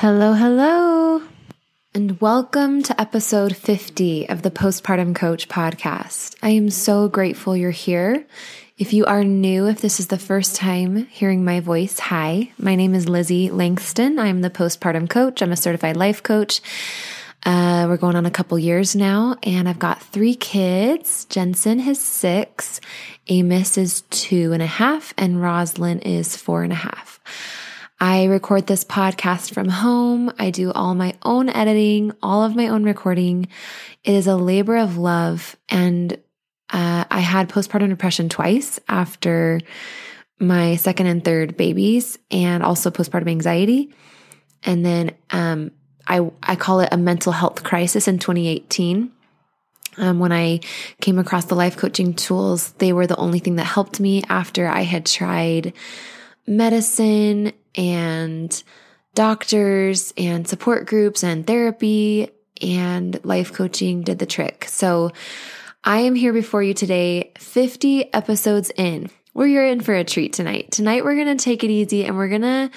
Hello, hello, and welcome to episode 50 of the Postpartum Coach podcast. I am so grateful you're here. If you are new, if this is the first time hearing my voice, hi, my name is Lizzie Langston. I'm the postpartum coach, I'm a certified life coach. Uh, we're going on a couple years now, and I've got three kids. Jensen is six, Amos is two and a half, and Roslyn is four and a half. I record this podcast from home. I do all my own editing, all of my own recording. It is a labor of love. And uh, I had postpartum depression twice after my second and third babies, and also postpartum anxiety. And then um, I, I call it a mental health crisis in 2018. Um, when I came across the life coaching tools, they were the only thing that helped me after I had tried medicine and doctors and support groups and therapy and life coaching did the trick. So I am here before you today, 50 episodes in, where you're in for a treat tonight. Tonight, we're going to take it easy and we're going to,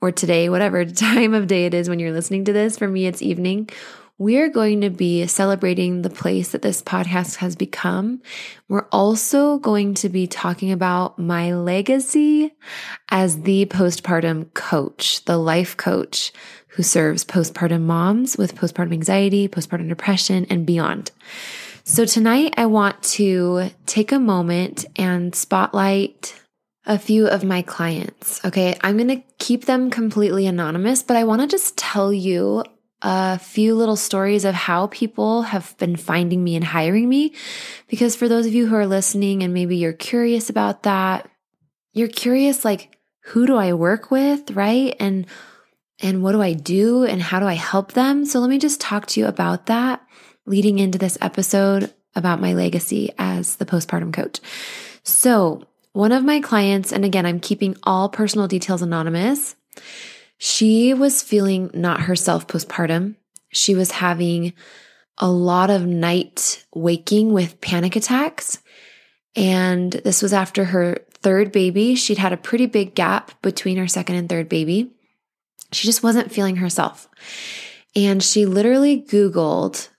or today, whatever time of day it is when you're listening to this. For me, it's evening we're going to be celebrating the place that this podcast has become. We're also going to be talking about my legacy as the postpartum coach, the life coach who serves postpartum moms with postpartum anxiety, postpartum depression, and beyond. So tonight I want to take a moment and spotlight a few of my clients. Okay. I'm going to keep them completely anonymous, but I want to just tell you a few little stories of how people have been finding me and hiring me. Because for those of you who are listening and maybe you're curious about that, you're curious like, who do I work with, right? And and what do I do and how do I help them? So let me just talk to you about that leading into this episode about my legacy as the postpartum coach. So, one of my clients, and again, I'm keeping all personal details anonymous, she was feeling not herself postpartum. She was having a lot of night waking with panic attacks. And this was after her third baby. She'd had a pretty big gap between her second and third baby. She just wasn't feeling herself. And she literally Googled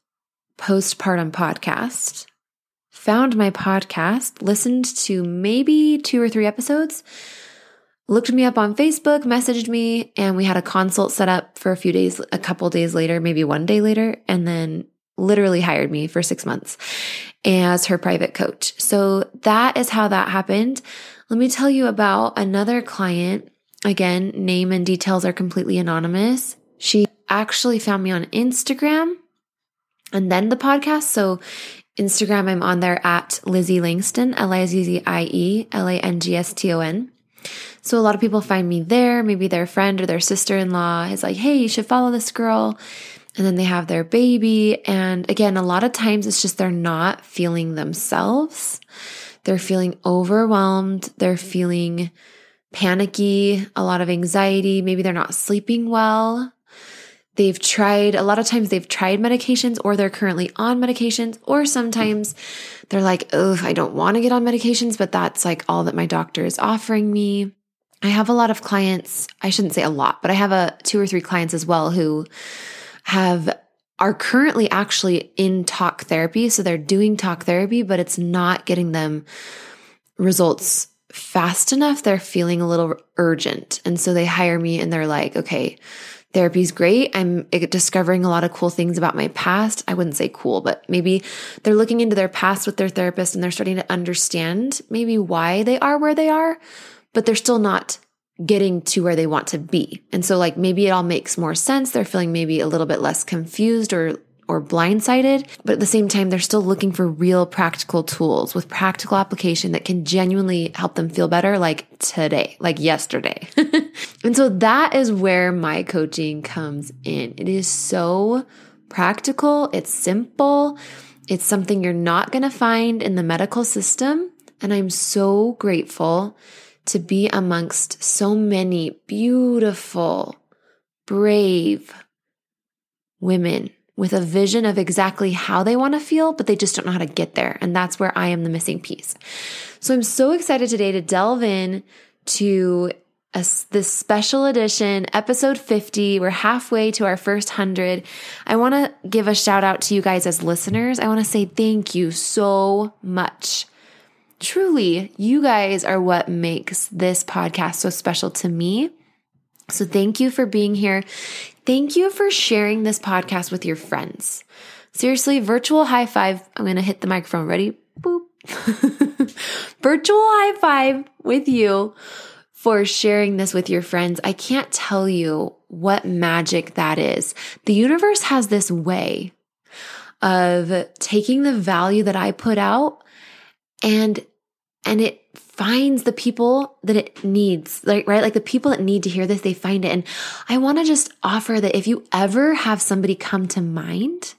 postpartum podcast, found my podcast, listened to maybe two or three episodes, looked me up on Facebook, messaged me, and we had a consult set up for a few days, a couple days later, maybe one day later, and then literally hired me for six months as her private coach. So that is how that happened. Let me tell you about another client. Again, name and details are completely anonymous. She actually found me on Instagram and then the podcast. So Instagram, I'm on there at Lizzie Langston, L I Z Z I E L A N G S T O N. So a lot of people find me there. Maybe their friend or their sister in law is like, hey, you should follow this girl. And then they have their baby. And again, a lot of times it's just they're not feeling themselves. They're feeling overwhelmed. They're feeling panicky, a lot of anxiety. Maybe they're not sleeping well. They've tried, a lot of times they've tried medications or they're currently on medications, or sometimes they're like, oh, I don't want to get on medications, but that's like all that my doctor is offering me. I have a lot of clients, I shouldn't say a lot, but I have a two or three clients as well who have are currently actually in talk therapy. So they're doing talk therapy, but it's not getting them results fast enough. They're feeling a little urgent. And so they hire me and they're like, okay, therapy's great. I'm discovering a lot of cool things about my past. I wouldn't say cool, but maybe they're looking into their past with their therapist and they're starting to understand maybe why they are where they are but they're still not getting to where they want to be. And so like maybe it all makes more sense. They're feeling maybe a little bit less confused or or blindsided, but at the same time, they're still looking for real practical tools with practical application that can genuinely help them feel better, like today, like yesterday. and so that is where my coaching comes in. It is so practical, it's simple, it's something you're not going to find in the medical system. And I'm so grateful to be amongst so many beautiful, brave women with a vision of exactly how they want to feel, but they just don't know how to get there. And that's where I am the missing piece. So I'm so excited today to delve in to a, this special edition, episode 50. We're halfway to our first 100. I want to give a shout out to you guys as listeners. I want to say thank you so much truly, you guys are what makes this podcast so special to me. So thank you for being here. Thank you for sharing this podcast with your friends. Seriously, virtual high five. I'm going to hit the microphone. Ready? Boop. virtual high five with you for sharing this with your friends. I can't tell you what magic that is. The universe has this way of taking the value that I put out and and it finds the people that it needs, like, right? Like the people that need to hear this, they find it. And I want to just offer that if you ever have somebody come to mind,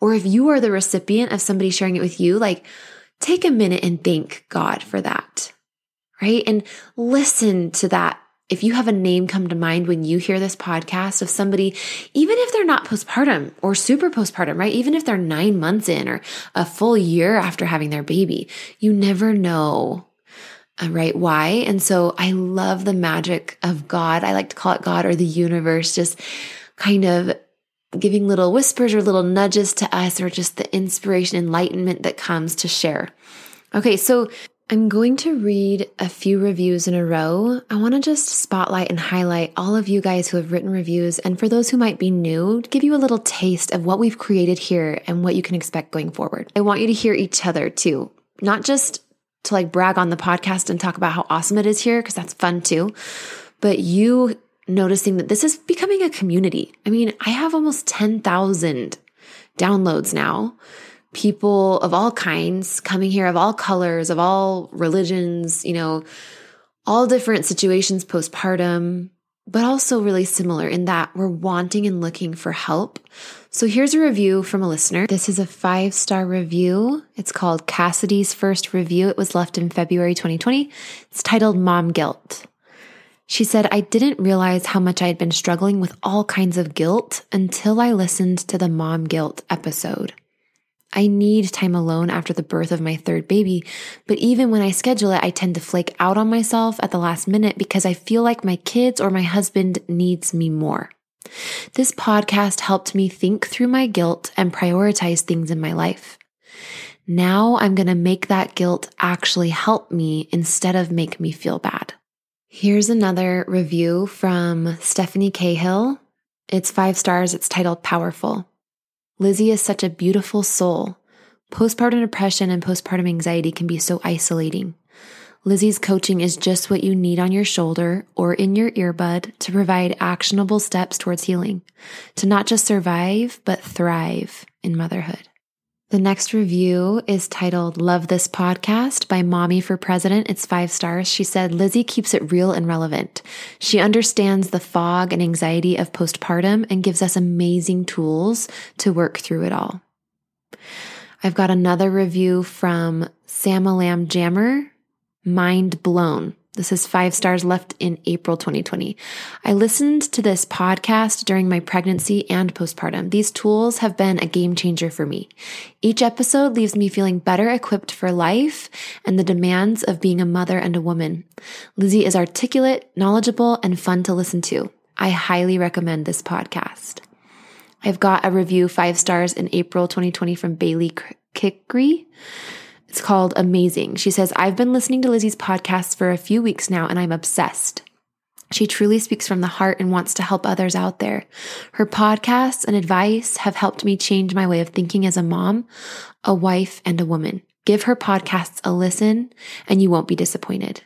or if you are the recipient of somebody sharing it with you, like take a minute and thank God for that, right? And listen to that if you have a name come to mind when you hear this podcast of somebody, even if they're not postpartum or super postpartum, right? Even if they're nine months in or a full year after having their baby, you never know. Uh, right? Why? And so I love the magic of God. I like to call it God or the universe, just kind of giving little whispers or little nudges to us or just the inspiration, enlightenment that comes to share. Okay, so I'm going to read a few reviews in a row. I want to just spotlight and highlight all of you guys who have written reviews. And for those who might be new, give you a little taste of what we've created here and what you can expect going forward. I want you to hear each other too, not just to like brag on the podcast and talk about how awesome it is here, because that's fun too, but you noticing that this is becoming a community. I mean, I have almost 10,000 downloads now people of all kinds coming here, of all colors, of all religions, you know, all different situations postpartum, but also really similar in that we're wanting and looking for help. So here's a review from a listener. This is a five star review. It's called Cassidy's First Review. It was left in February 2020. It's titled Mom Guilt. She said, I didn't realize how much I had been struggling with all kinds of guilt until I listened to the mom guilt episode. I need time alone after the birth of my third baby, but even when I schedule it, I tend to flake out on myself at the last minute because I feel like my kids or my husband needs me more. This podcast helped me think through my guilt and prioritize things in my life. Now I'm going to make that guilt actually help me instead of make me feel bad. Here's another review from Stephanie Cahill. It's five stars. It's titled Powerful. Lizzie is such a beautiful soul. Postpartum depression and postpartum anxiety can be so isolating. Lizzie's coaching is just what you need on your shoulder or in your earbud to provide actionable steps towards healing, to not just survive, but thrive in motherhood. The next review is titled Love This Podcast by Mommy for President. It's five stars. She said, Lizzie keeps it real and relevant. She understands the fog and anxiety of postpartum and gives us amazing tools to work through it all. I've got another review from Samalam Jammer, Mind Blown. This is five stars left in April 2020. I listened to this podcast during my pregnancy and postpartum. These tools have been a game changer for me. Each episode leaves me feeling better equipped for life and the demands of being a mother and a woman. Lizzie is articulate, knowledgeable, and fun to listen to. I highly recommend this podcast. I've got a review five stars in April 2020 from Bailey Kikri. It's called Amazing. She says, I've been listening to Lizzie's podcasts for a few weeks now and I'm obsessed. She truly speaks from the heart and wants to help others out there. Her podcasts and advice have helped me change my way of thinking as a mom, a wife, and a woman. Give her podcasts a listen and you won't be disappointed.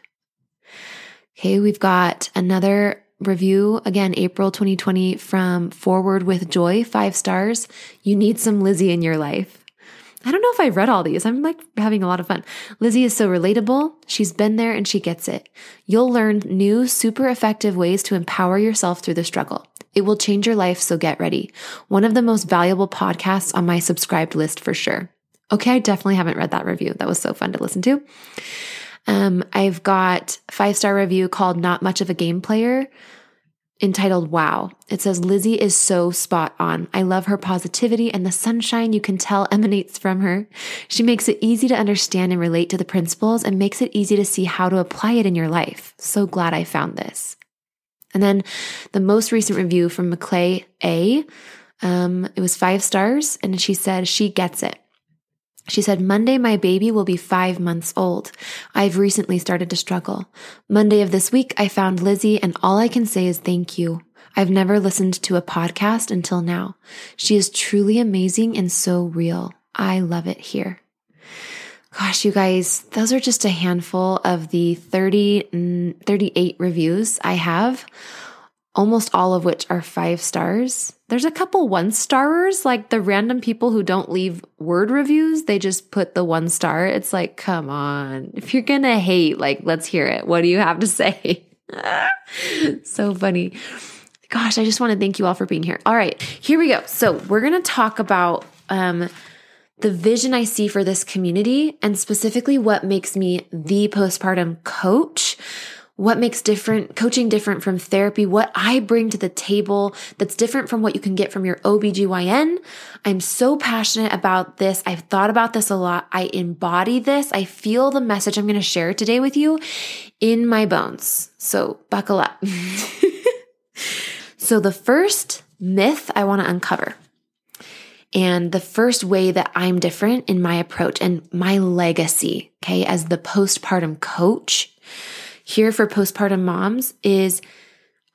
Okay, we've got another review again, April 2020 from Forward with Joy, five stars. You need some Lizzie in your life. I don't know if I've read all these. I'm like having a lot of fun. Lizzie is so relatable. She's been there and she gets it. You'll learn new, super effective ways to empower yourself through the struggle. It will change your life, so get ready. One of the most valuable podcasts on my subscribed list for sure. Okay, I definitely haven't read that review. That was so fun to listen to. Um, I've got five star review called Not Much of a Game Player entitled Wow. It says, Lizzie is so spot on. I love her positivity and the sunshine you can tell emanates from her. She makes it easy to understand and relate to the principles and makes it easy to see how to apply it in your life. So glad I found this. And then the most recent review from McClay A. Um, it was five stars, and she said she gets it. She said, Monday, my baby will be five months old. I've recently started to struggle. Monday of this week, I found Lizzie, and all I can say is thank you. I've never listened to a podcast until now. She is truly amazing and so real. I love it here. Gosh, you guys, those are just a handful of the 30, mm, 38 reviews I have almost all of which are five stars. There's a couple one starers, like the random people who don't leave word reviews, they just put the one star. It's like, come on. If you're gonna hate, like, let's hear it. What do you have to say? so funny. Gosh, I just want to thank you all for being here. All right, here we go. So, we're gonna talk about um, the vision I see for this community and specifically what makes me the postpartum coach what makes different coaching different from therapy, what I bring to the table that's different from what you can get from your OBGYN. I'm so passionate about this. I've thought about this a lot. I embody this. I feel the message I'm going to share today with you in my bones. So buckle up. so the first myth I want to uncover and the first way that I'm different in my approach and my legacy, okay, as the postpartum coach here for postpartum moms is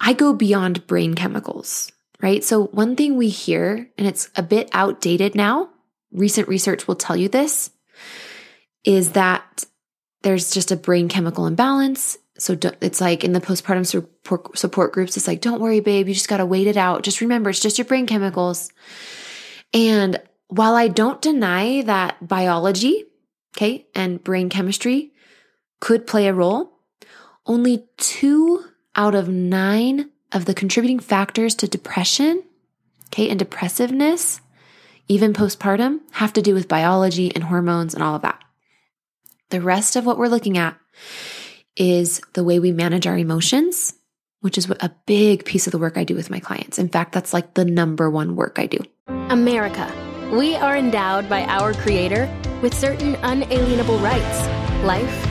I go beyond brain chemicals, right? So, one thing we hear, and it's a bit outdated now, recent research will tell you this, is that there's just a brain chemical imbalance. So, it's like in the postpartum support, groups, it's like, don't worry, babe, you just got to wait it out. Just remember, it's just your brain chemicals. And while I don't deny that biology, okay, and brain chemistry could play a role, only two out of nine of the contributing factors to depression, okay, and depressiveness, even postpartum, have to do with biology and hormones and all of that. The rest of what we're looking at is the way we manage our emotions, which is a big piece of the work I do with my clients. In fact, that's like the number one work I do. America. We are endowed by our Creator with certain unalienable rights life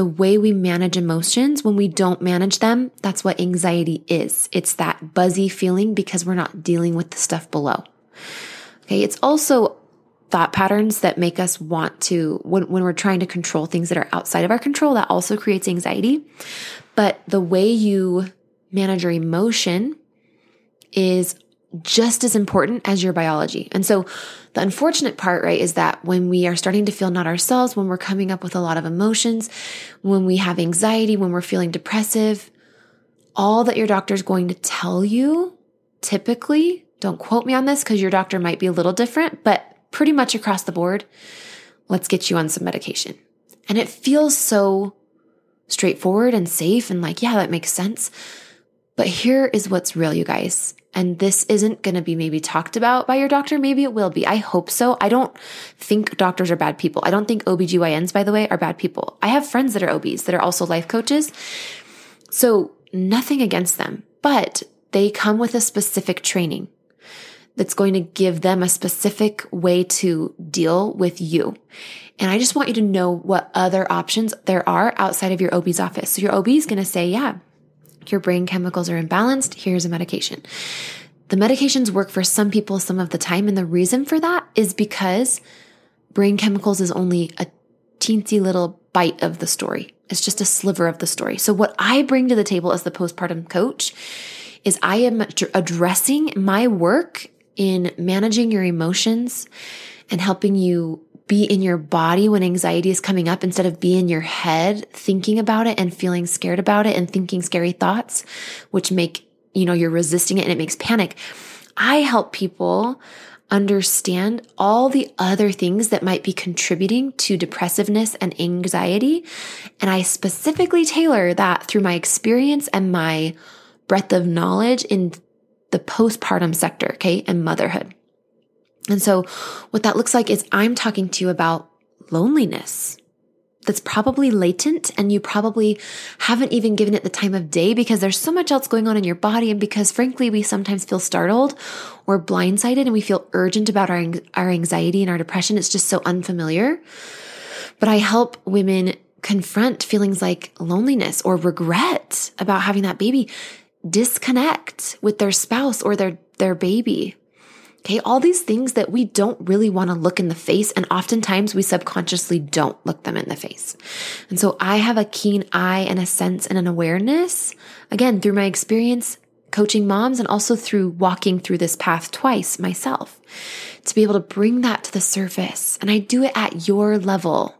the way we manage emotions, when we don't manage them, that's what anxiety is. It's that buzzy feeling because we're not dealing with the stuff below. Okay. It's also thought patterns that make us want to, when, when we're trying to control things that are outside of our control, that also creates anxiety. But the way you manage your emotion is just as important as your biology. And so the unfortunate part, right, is that when we are starting to feel not ourselves, when we're coming up with a lot of emotions, when we have anxiety, when we're feeling depressive, all that your doctor is going to tell you typically, don't quote me on this because your doctor might be a little different, but pretty much across the board, let's get you on some medication. And it feels so straightforward and safe and like, yeah, that makes sense. But here is what's real, you guys and this isn't going to be maybe talked about by your doctor. Maybe it will be. I hope so. I don't think doctors are bad people. I don't think OBGYNs, by the way, are bad people. I have friends that are OBs that are also life coaches. So nothing against them, but they come with a specific training that's going to give them a specific way to deal with you. And I just want you to know what other options there are outside of your OB's office. So your OB is going to say, yeah, your brain chemicals are imbalanced. Here's a medication. the medications work for some people some of the time. And the reason for that is because brain chemicals is only a teensy little bite of the story. It's just a sliver of the story. So what I bring to the table as the postpartum coach is I am addressing my work in managing your emotions and helping you be in your body when anxiety is coming up instead of be in your head thinking about it and feeling scared about it and thinking scary thoughts, which make, you know, you're resisting it and it makes panic. I help people understand all the other things that might be contributing to depressiveness and anxiety. And I specifically tailor that through my experience and my breadth of knowledge in the postpartum sector, okay, and motherhood. And so what that looks like is I'm talking to you about loneliness that's probably latent and you probably haven't even given it the time of day because there's so much else going on in your body. And because frankly we sometimes feel startled or blindsided and we feel urgent about our our anxiety and our depression. It's just so unfamiliar. But I help women confront feelings like loneliness or regret about having that baby disconnect with their spouse or their their baby Okay. All these things that we don't really want to look in the face. And oftentimes we subconsciously don't look them in the face. And so I have a keen eye and a sense and an awareness, again, through my experience coaching moms and also through walking through this path twice myself to be able to bring that to the surface. And I do it at your level.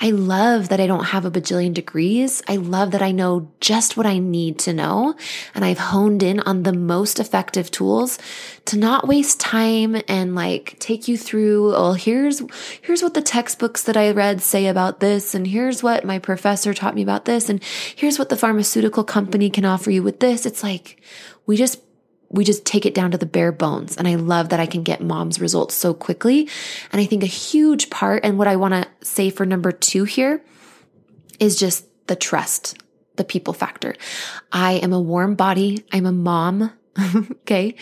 I love that I don't have a bajillion degrees. I love that I know just what I need to know. And I've honed in on the most effective tools to not waste time and like take you through, oh, here's, here's what the textbooks that I read say about this. And here's what my professor taught me about this. And here's what the pharmaceutical company can offer you with this. It's like, we just we just take it down to the bare bones. And I love that I can get mom's results so quickly. And I think a huge part, and what I want to say for number two here is just the trust, the people factor. I am a warm body. I'm a mom. okay.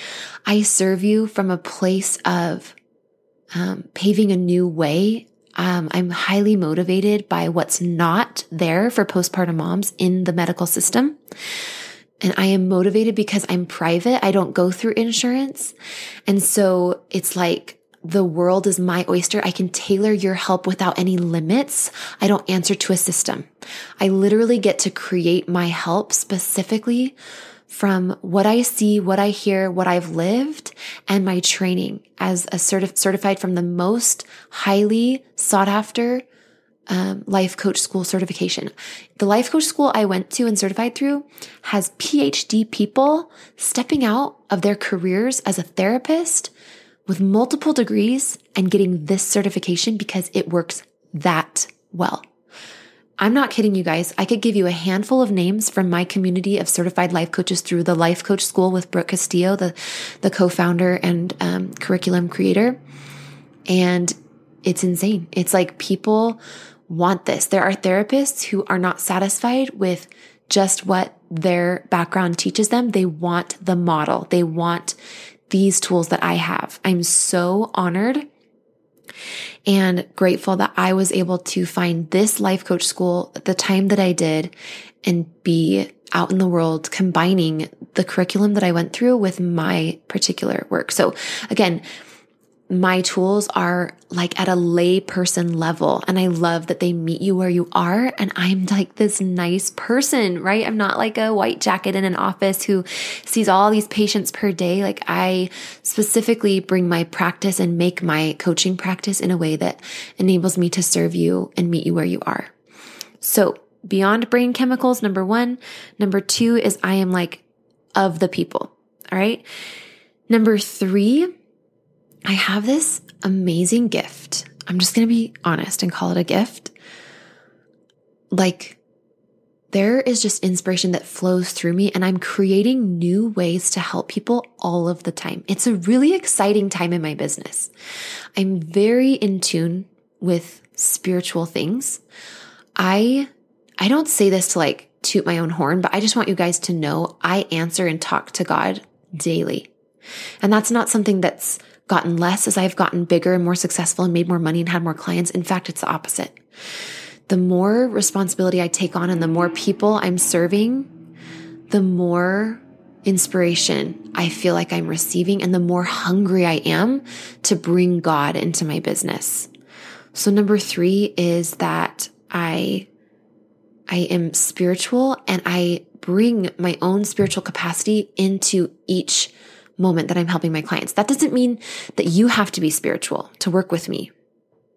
I serve you from a place of um, paving a new way. Um, I'm highly motivated by what's not there for postpartum moms in the medical system and I am motivated because I'm private. I don't go through insurance. And so it's like the world is my oyster. I can tailor your help without any limits. I don't answer to a system. I literally get to create my help specifically from what I see, what I hear, what I've lived, and my training as a certif- certified from the most highly sought after um, life coach school certification. The life coach school I went to and certified through has PhD people stepping out of their careers as a therapist with multiple degrees and getting this certification because it works that well. I'm not kidding you guys. I could give you a handful of names from my community of certified life coaches through the life coach school with Brooke Castillo, the, the co-founder and um, curriculum creator. And it's insane. It's like people want this. There are therapists who are not satisfied with just what their background teaches them. They want the model. They want these tools that I have. I'm so honored and grateful that I was able to find this life coach school at the time that I did and be out in the world combining the curriculum that I went through with my particular work. So again, my tools are like at a layperson level. And I love that they meet you where you are. And I'm like this nice person, right? I'm not like a white jacket in an office who sees all these patients per day. Like I specifically bring my practice and make my coaching practice in a way that enables me to serve you and meet you where you are. So beyond brain chemicals, number one. Number two is I am like of the people. All right. Number three, I have this amazing gift. I'm just going to be honest and call it a gift. Like, there is just inspiration that flows through me, and I'm creating new ways to help people all of the time. It's a really exciting time in my business. I'm very in tune with spiritual things. I I don't say this to like toot my own horn, but I just want you guys to know I answer and talk to God daily. And that's not something that's gotten less as I've gotten bigger and more successful and made more money and had more clients. In fact, it's the opposite. The more responsibility I take on and the more people I'm serving, the more inspiration I feel like I'm receiving and the more hungry I am to bring God into my business. So number 3 is that I I am spiritual and I bring my own spiritual capacity into each moment that I'm helping my clients. That doesn't mean that you have to be spiritual to work with me.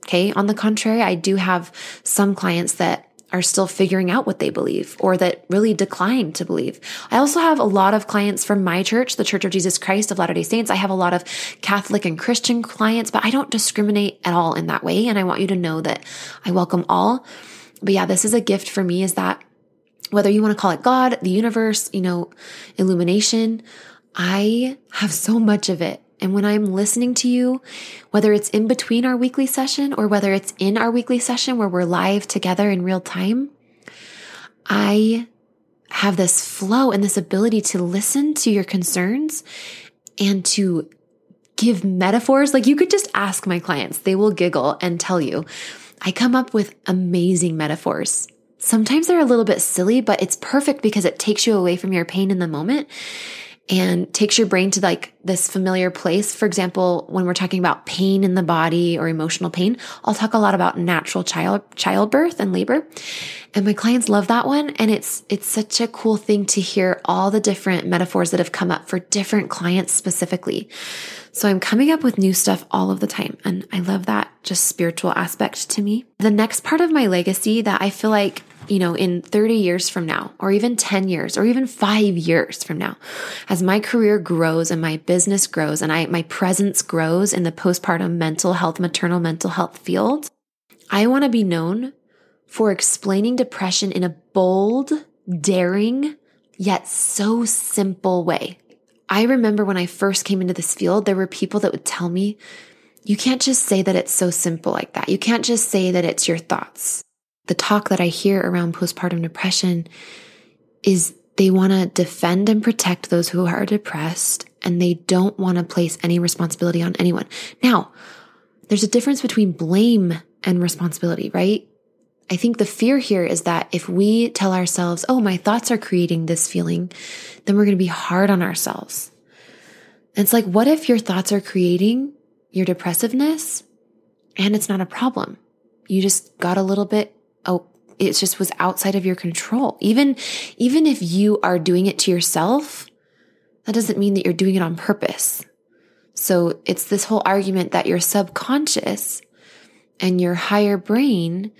Okay. On the contrary, I do have some clients that are still figuring out what they believe or that really decline to believe. I also have a lot of clients from my church, the Church of Jesus Christ of Latter-day Saints. I have a lot of Catholic and Christian clients, but I don't discriminate at all in that way. And I want you to know that I welcome all. But yeah, this is a gift for me is that whether you want to call it God, the universe, you know, illumination, I have so much of it. And when I'm listening to you, whether it's in between our weekly session or whether it's in our weekly session where we're live together in real time, I have this flow and this ability to listen to your concerns and to give metaphors. Like you could just ask my clients, they will giggle and tell you. I come up with amazing metaphors. Sometimes they're a little bit silly, but it's perfect because it takes you away from your pain in the moment and takes your brain to like this familiar place. For example, when we're talking about pain in the body or emotional pain, I'll talk a lot about natural child childbirth and labor. And my clients love that one and it's it's such a cool thing to hear all the different metaphors that have come up for different clients specifically. So I'm coming up with new stuff all of the time and I love that just spiritual aspect to me. The next part of my legacy that I feel like you know, in 30 years from now, or even 10 years, or even five years from now, as my career grows and my business grows and I, my presence grows in the postpartum mental health, maternal mental health field, I want to be known for explaining depression in a bold, daring, yet so simple way. I remember when I first came into this field, there were people that would tell me, you can't just say that it's so simple like that. You can't just say that it's your thoughts the talk that I hear around postpartum depression is they want to defend and protect those who are depressed and they don't want to place any responsibility on anyone. Now, there's a difference between blame and responsibility, right? I think the fear here is that if we tell ourselves, oh, my thoughts are creating this feeling, then we're going to be hard on ourselves. And it's like, what if your thoughts are creating your depressiveness and it's not a problem? You just got a little bit oh, it just was outside of your control. Even, even if you are doing it to yourself, that doesn't mean that you're doing it on purpose. So it's this whole argument that your subconscious and your higher brain,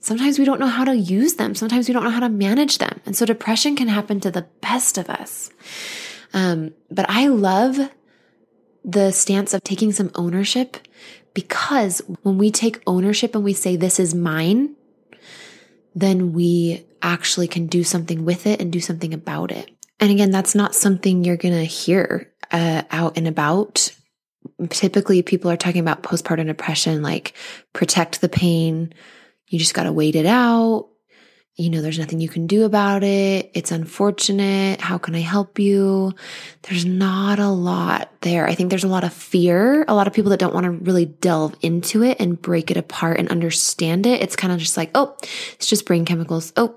sometimes we don't know how to use them. Sometimes we don't know how to manage them. And so depression can happen to the best of us. Um, but I love the stance of taking some ownership because when we take ownership and we say, this is mine, then we actually can do something with it and do something about it. And again, that's not something you're going to hear uh, out and about. Typically, people are talking about postpartum depression, like protect the pain. You just got to wait it out you know, there's nothing you can do about it. It's unfortunate. How can I help you? There's not a lot there. I think there's a lot of fear. A lot of people that don't want to really delve into it and break it apart and understand it. It's kind of just like, oh, it's just brain chemicals. Oh,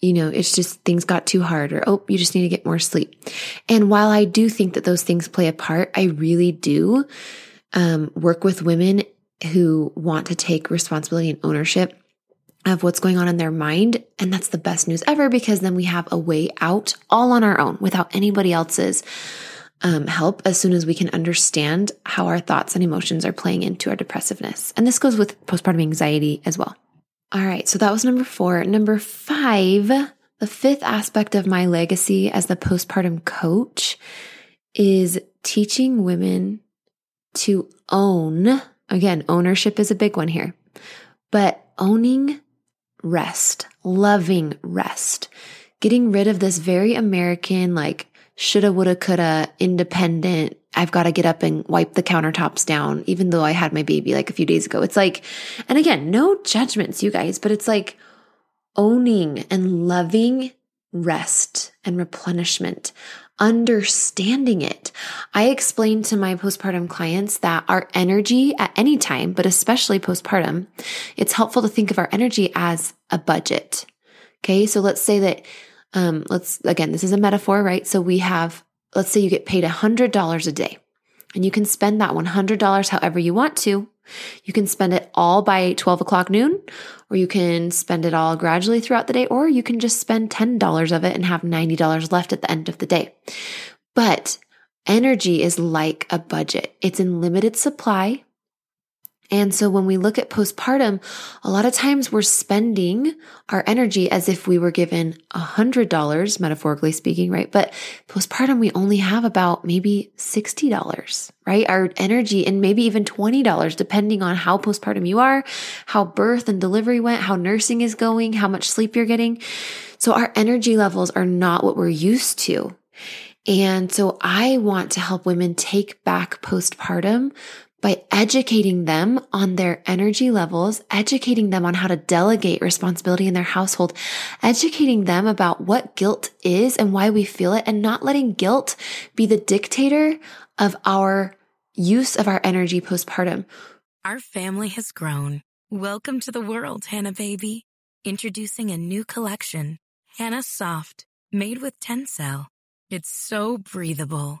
you know, it's just things got too hard or, oh, you just need to get more sleep. And while I do think that those things play a part, I really do um, work with women who want to take responsibility and ownership of what's going on in their mind. And that's the best news ever because then we have a way out all on our own without anybody else's um, help as soon as we can understand how our thoughts and emotions are playing into our depressiveness. And this goes with postpartum anxiety as well. All right. So that was number four. Number five, the fifth aspect of my legacy as the postpartum coach is teaching women to own. Again, ownership is a big one here, but owning rest, loving rest, getting rid of this very American, like, shoulda, woulda, coulda, independent. I've got to get up and wipe the countertops down, even though I had my baby like a few days ago. It's like, and again, no judgments, you guys, but it's like owning and loving rest and replenishment understanding it. I explain to my postpartum clients that our energy at any time, but especially postpartum, it's helpful to think of our energy as a budget. Okay. So let's say that, um, let's, again, this is a metaphor, right? So we have let's say you get paid $100 a day and you can spend that $100 however you want to. You can spend it all by 12 o'clock noon, or you can spend it all gradually throughout the day, or you can just spend $10 of it and have $90 left at the end of the day. But energy is like a budget. It's in limited supply. And so when we look at postpartum, a lot of times we're spending our energy as if we were given a hundred dollars, metaphorically speaking, right? But postpartum, we only have about maybe $60, right? Our energy and maybe even $20, depending on how postpartum you are, how birth and delivery went, how nursing is going, how much sleep you're getting. So our energy levels are not what we're used to. And so I want to help women take back postpartum by educating them on their energy levels, educating them on how to delegate responsibility in their household, educating them about what guilt is and why we feel it, and not letting guilt be the dictator of our use of our energy postpartum. Our family has grown. Welcome to the world, Hanna baby. Introducing a new collection, Hanna Soft, made with Tencel. It's so breathable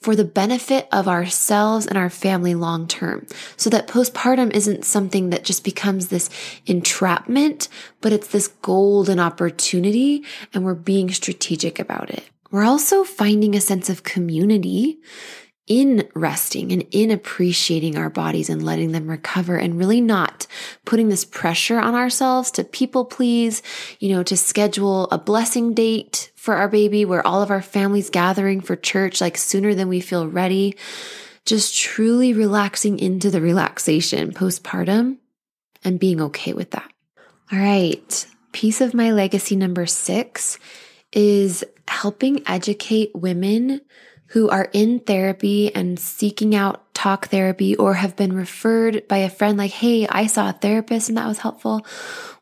for the benefit of ourselves and our family long term. So that postpartum isn't something that just becomes this entrapment, but it's this golden opportunity and we're being strategic about it. We're also finding a sense of community in resting and in appreciating our bodies and letting them recover and really not putting this pressure on ourselves to people please, you know, to schedule a blessing date for our baby where all of our families gathering for church like sooner than we feel ready. Just truly relaxing into the relaxation postpartum and being okay with that. All right. Piece of my legacy number six is helping educate women who are in therapy and seeking out talk therapy or have been referred by a friend like, Hey, I saw a therapist and that was helpful.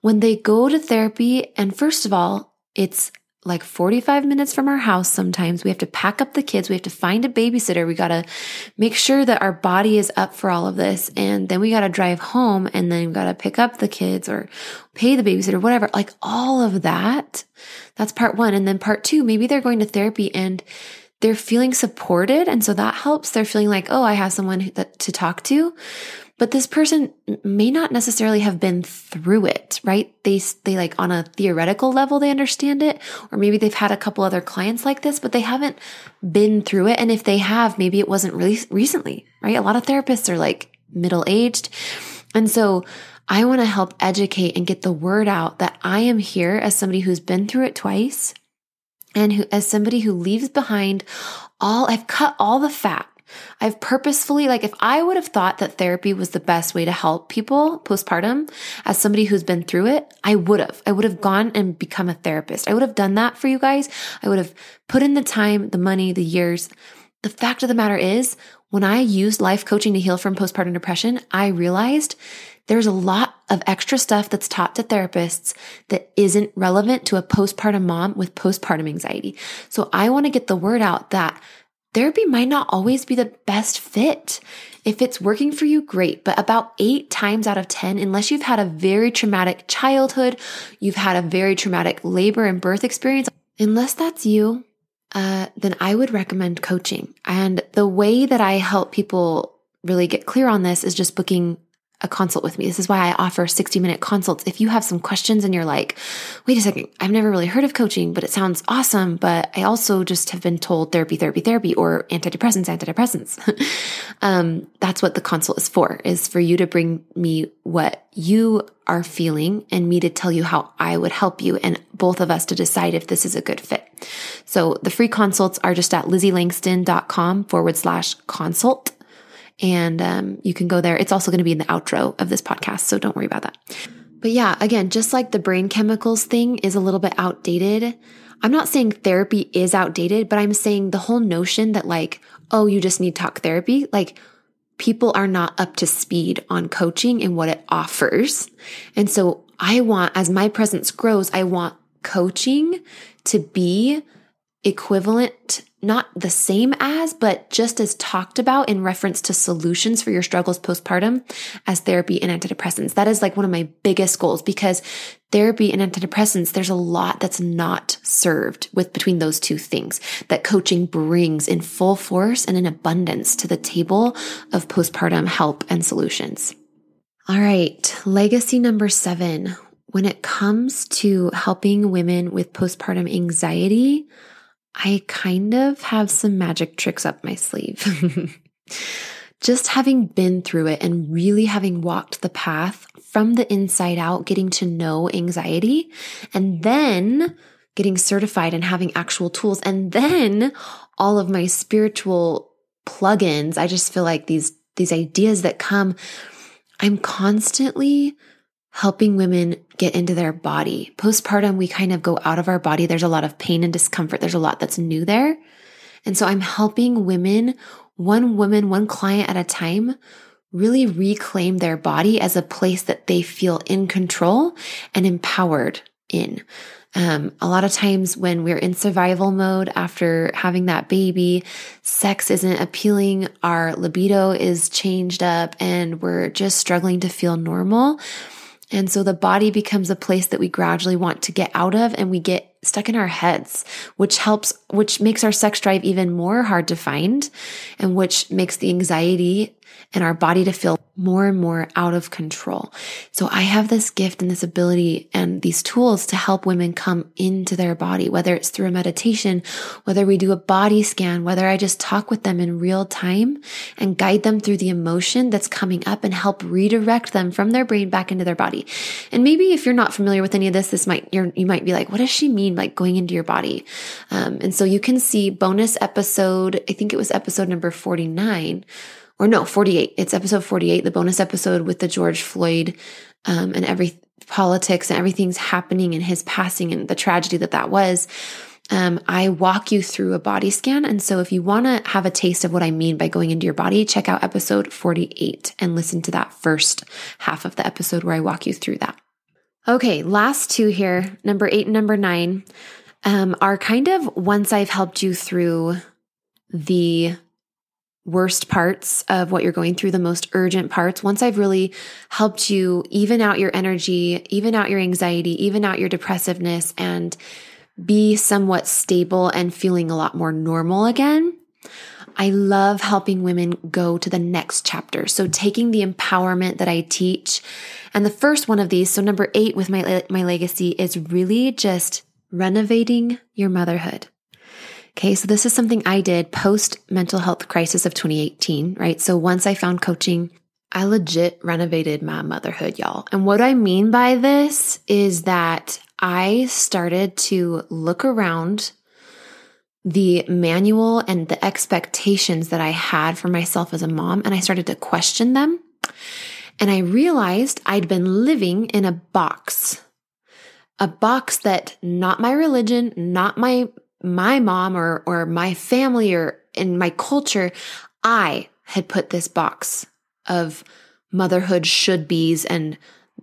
When they go to therapy, and first of all, it's like 45 minutes from our house sometimes. We have to pack up the kids. We have to find a babysitter. We got to make sure that our body is up for all of this. And then we got to drive home and then we got to pick up the kids or pay the babysitter, whatever. Like all of that. That's part one. And then part two, maybe they're going to therapy and they're feeling supported. And so that helps. They're feeling like, oh, I have someone that, to talk to. But this person may not necessarily have been through it, right? They, they like on a theoretical level, they understand it. Or maybe they've had a couple other clients like this, but they haven't been through it. And if they have, maybe it wasn't really recently, right? A lot of therapists are like middle aged. And so I want to help educate and get the word out that I am here as somebody who's been through it twice and who, as somebody who leaves behind all, I've cut all the fat. I've purposefully, like, if I would have thought that therapy was the best way to help people postpartum, as somebody who's been through it, I would have. I would have gone and become a therapist. I would have done that for you guys. I would have put in the time, the money, the years. The fact of the matter is, when I used life coaching to heal from postpartum depression, I realized there's a lot of extra stuff that's taught to therapists that isn't relevant to a postpartum mom with postpartum anxiety. So I want to get the word out that therapy might not always be the best fit. If it's working for you, great. But about eight times out of 10, unless you've had a very traumatic childhood, you've had a very traumatic labor and birth experience, unless that's you, uh, then I would recommend coaching. And the way that I help people really get clear on this is just booking a consult with me. This is why I offer 60 minute consults. If you have some questions and you're like, wait a second, I've never really heard of coaching, but it sounds awesome. But I also just have been told therapy, therapy, therapy, or antidepressants, antidepressants. um, that's what the consult is for, is for you to bring me what you are feeling and me to tell you how I would help you and both of us to decide if this is a good fit. So the free consults are just at lizzieLangston.com forward slash consult and um, you can go there. It's also going to be in the outro of this podcast, so don't worry about that. But yeah, again, just like the brain chemicals thing is a little bit outdated. I'm not saying therapy is outdated, but I'm saying the whole notion that like, oh, you just need talk therapy, like people are not up to speed on coaching and what it offers. And so I want, as my presence grows, I want coaching to be equivalent, not the same as, but just as talked about in reference to solutions for your struggles postpartum as therapy and antidepressants. That is like one of my biggest goals because therapy and antidepressants, there's a lot that's not served with between those two things that coaching brings in full force and in abundance to the table of postpartum help and solutions. All right. Legacy number seven. When it comes to helping women with postpartum anxiety, I kind of have some magic tricks up my sleeve. Just having been through it and really having walked the path from the inside out, getting to know anxiety, and then getting certified and having actual tools, and then all of my spiritual plugins. I just feel like these, these ideas that come, I'm constantly helping women get into their body. Postpartum, we kind of go out of our body. There's a lot of pain and discomfort. There's a lot that's new there. And so I'm helping women, one woman, one client at a time, really reclaim their body as a place that they feel in control and empowered in. Um, a lot of times when we're in survival mode after having that baby, sex isn't appealing, our libido is changed up, and we're just struggling to feel normal. And so the body becomes a place that we gradually want to get out of and we get stuck in our heads, which helps, which makes our sex drive even more hard to find and which makes the anxiety and our body to feel more and more out of control. So I have this gift and this ability and these tools to help women come into their body, whether it's through a meditation, whether we do a body scan, whether I just talk with them in real time and guide them through the emotion that's coming up and help redirect them from their brain back into their body. And maybe if you're not familiar with any of this, this might, you you might be like, what does she mean? Like going into your body. Um, and so you can see bonus episode, I think it was episode number 49 or no, 48. It's episode 48, the bonus episode with the George Floyd um, and every politics and everything's happening in his passing and the tragedy that that was. Um, I walk you through a body scan. And so if you want to have a taste of what I mean by going into your body, check out episode 48 and listen to that first half of the episode where I walk you through that. Okay, last two here, number eight and number nine, um, are kind of once I've helped you through the worst parts of what you're going through, the most urgent parts, once I've really helped you even out your energy, even out your anxiety, even out your depressiveness, and be somewhat stable and feeling a lot more normal again. I love helping women go to the next chapter. So taking the empowerment that I teach. And the first one of these, so number eight with my, my legacy is really just renovating your motherhood. Okay, so this is something I did post mental health crisis of 2018, right? So once I found coaching, I legit renovated my motherhood, y'all. And what I mean by this is that I started to look around the manual and the expectations that I had for myself as a mom, and I started to question them. And I realized I'd been living in a box, a box that not my religion, not my my mom or, or my family or in my culture, I had put this box of motherhood should be's and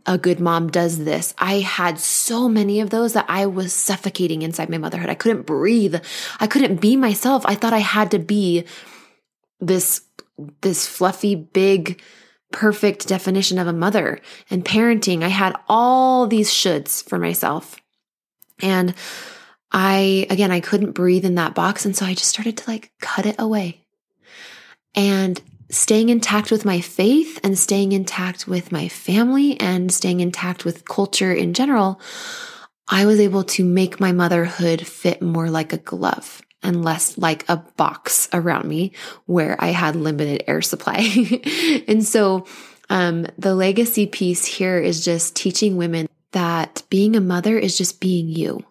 a good mom does this. I had so many of those that I was suffocating inside my motherhood. I couldn't breathe. I couldn't be myself. I thought I had to be this, this fluffy, big, perfect definition of a mother and parenting. I had all these shoulds for myself. And I, again, I couldn't breathe in that box. And so I just started to like cut it away and staying intact with my faith and staying intact with my family and staying intact with culture in general. I was able to make my motherhood fit more like a glove and less like a box around me where I had limited air supply. and so, um, the legacy piece here is just teaching women that being a mother is just being you.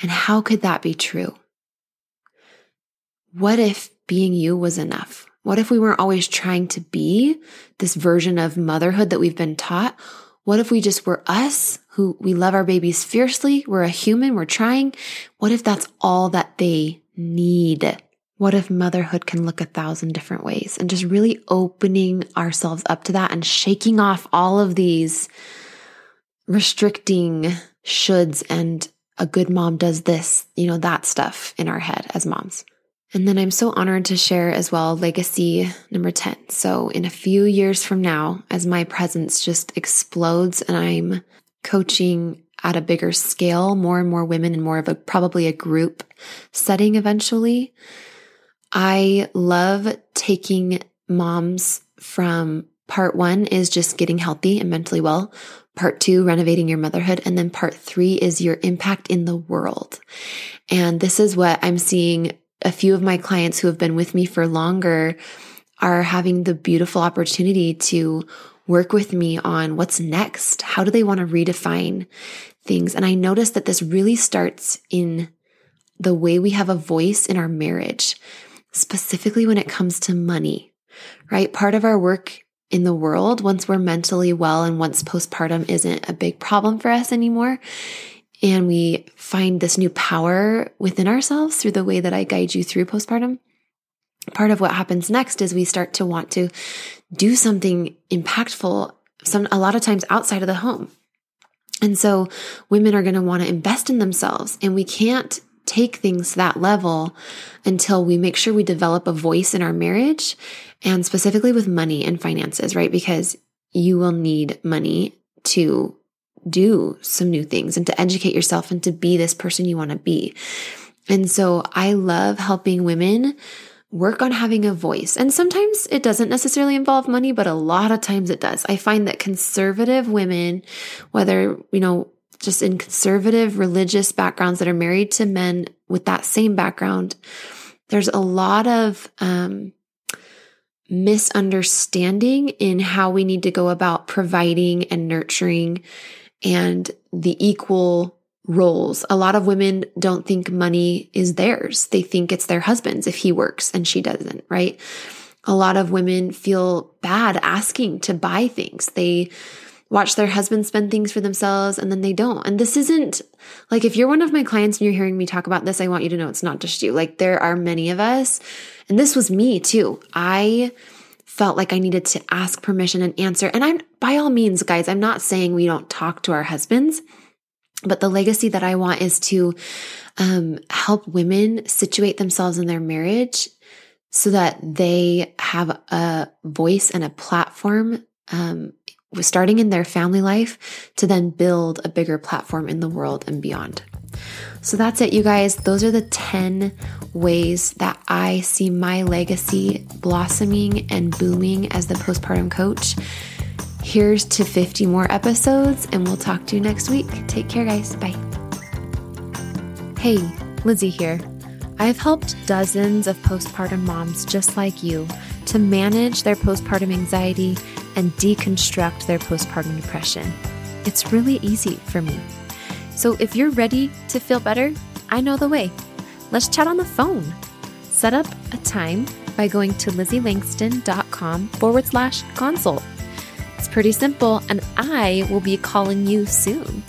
And how could that be true? What if being you was enough? What if we weren't always trying to be this version of motherhood that we've been taught? What if we just were us who we love our babies fiercely? We're a human, we're trying. What if that's all that they need? What if motherhood can look a thousand different ways? And just really opening ourselves up to that and shaking off all of these restricting shoulds and a good mom does this, you know, that stuff in our head as moms. And then I'm so honored to share as well legacy number 10. So, in a few years from now, as my presence just explodes and I'm coaching at a bigger scale, more and more women and more of a probably a group setting eventually, I love taking moms from part one is just getting healthy and mentally well. Part two, renovating your motherhood. And then part three is your impact in the world. And this is what I'm seeing a few of my clients who have been with me for longer are having the beautiful opportunity to work with me on what's next. How do they want to redefine things? And I noticed that this really starts in the way we have a voice in our marriage, specifically when it comes to money, right? Part of our work in the world, once we're mentally well and once postpartum isn't a big problem for us anymore, and we find this new power within ourselves through the way that I guide you through postpartum. Part of what happens next is we start to want to do something impactful, some a lot of times outside of the home. And so women are going to want to invest in themselves and we can't take things to that level until we make sure we develop a voice in our marriage and specifically with money and finances, right? Because you will need money to do some new things and to educate yourself and to be this person you want to be. And so I love helping women work on having a voice. And sometimes it doesn't necessarily involve money, but a lot of times it does. I find that conservative women, whether, you know, just in conservative religious backgrounds that are married to men with that same background, there's a lot of um, misunderstanding in how we need to go about providing and nurturing and the equal roles. A lot of women don't think money is theirs. They think it's their husband's if he works and she doesn't, right? A lot of women feel bad asking to buy things. They watch their husband spend things for themselves and then they don't. And this isn't like if you're one of my clients and you're hearing me talk about this, I want you to know it's not just you. Like there are many of us, and this was me too. I felt like I needed to ask permission and answer. And I'm, by all means, guys, I'm not saying we don't talk to our husbands, but the legacy that I want is to um, help women situate themselves in their marriage so that they have a voice and a platform um, starting in their family life to then build a bigger platform in the world and beyond. So that's it, you guys. Those are the 10 ways that I see my legacy blossoming and booming as the postpartum coach. Here's to 50 more episodes, and we'll talk to you next week. Take care, guys. Bye. Hey, Lizzie here. I've helped dozens of postpartum moms just like you to manage their postpartum anxiety and deconstruct their postpartum depression. It's really easy for me. So if you're ready to feel better, I know the way. Let's chat on the phone. Set up a time by going to lizzieLangston.com forward slash consult. It's pretty simple, and I will be calling you soon.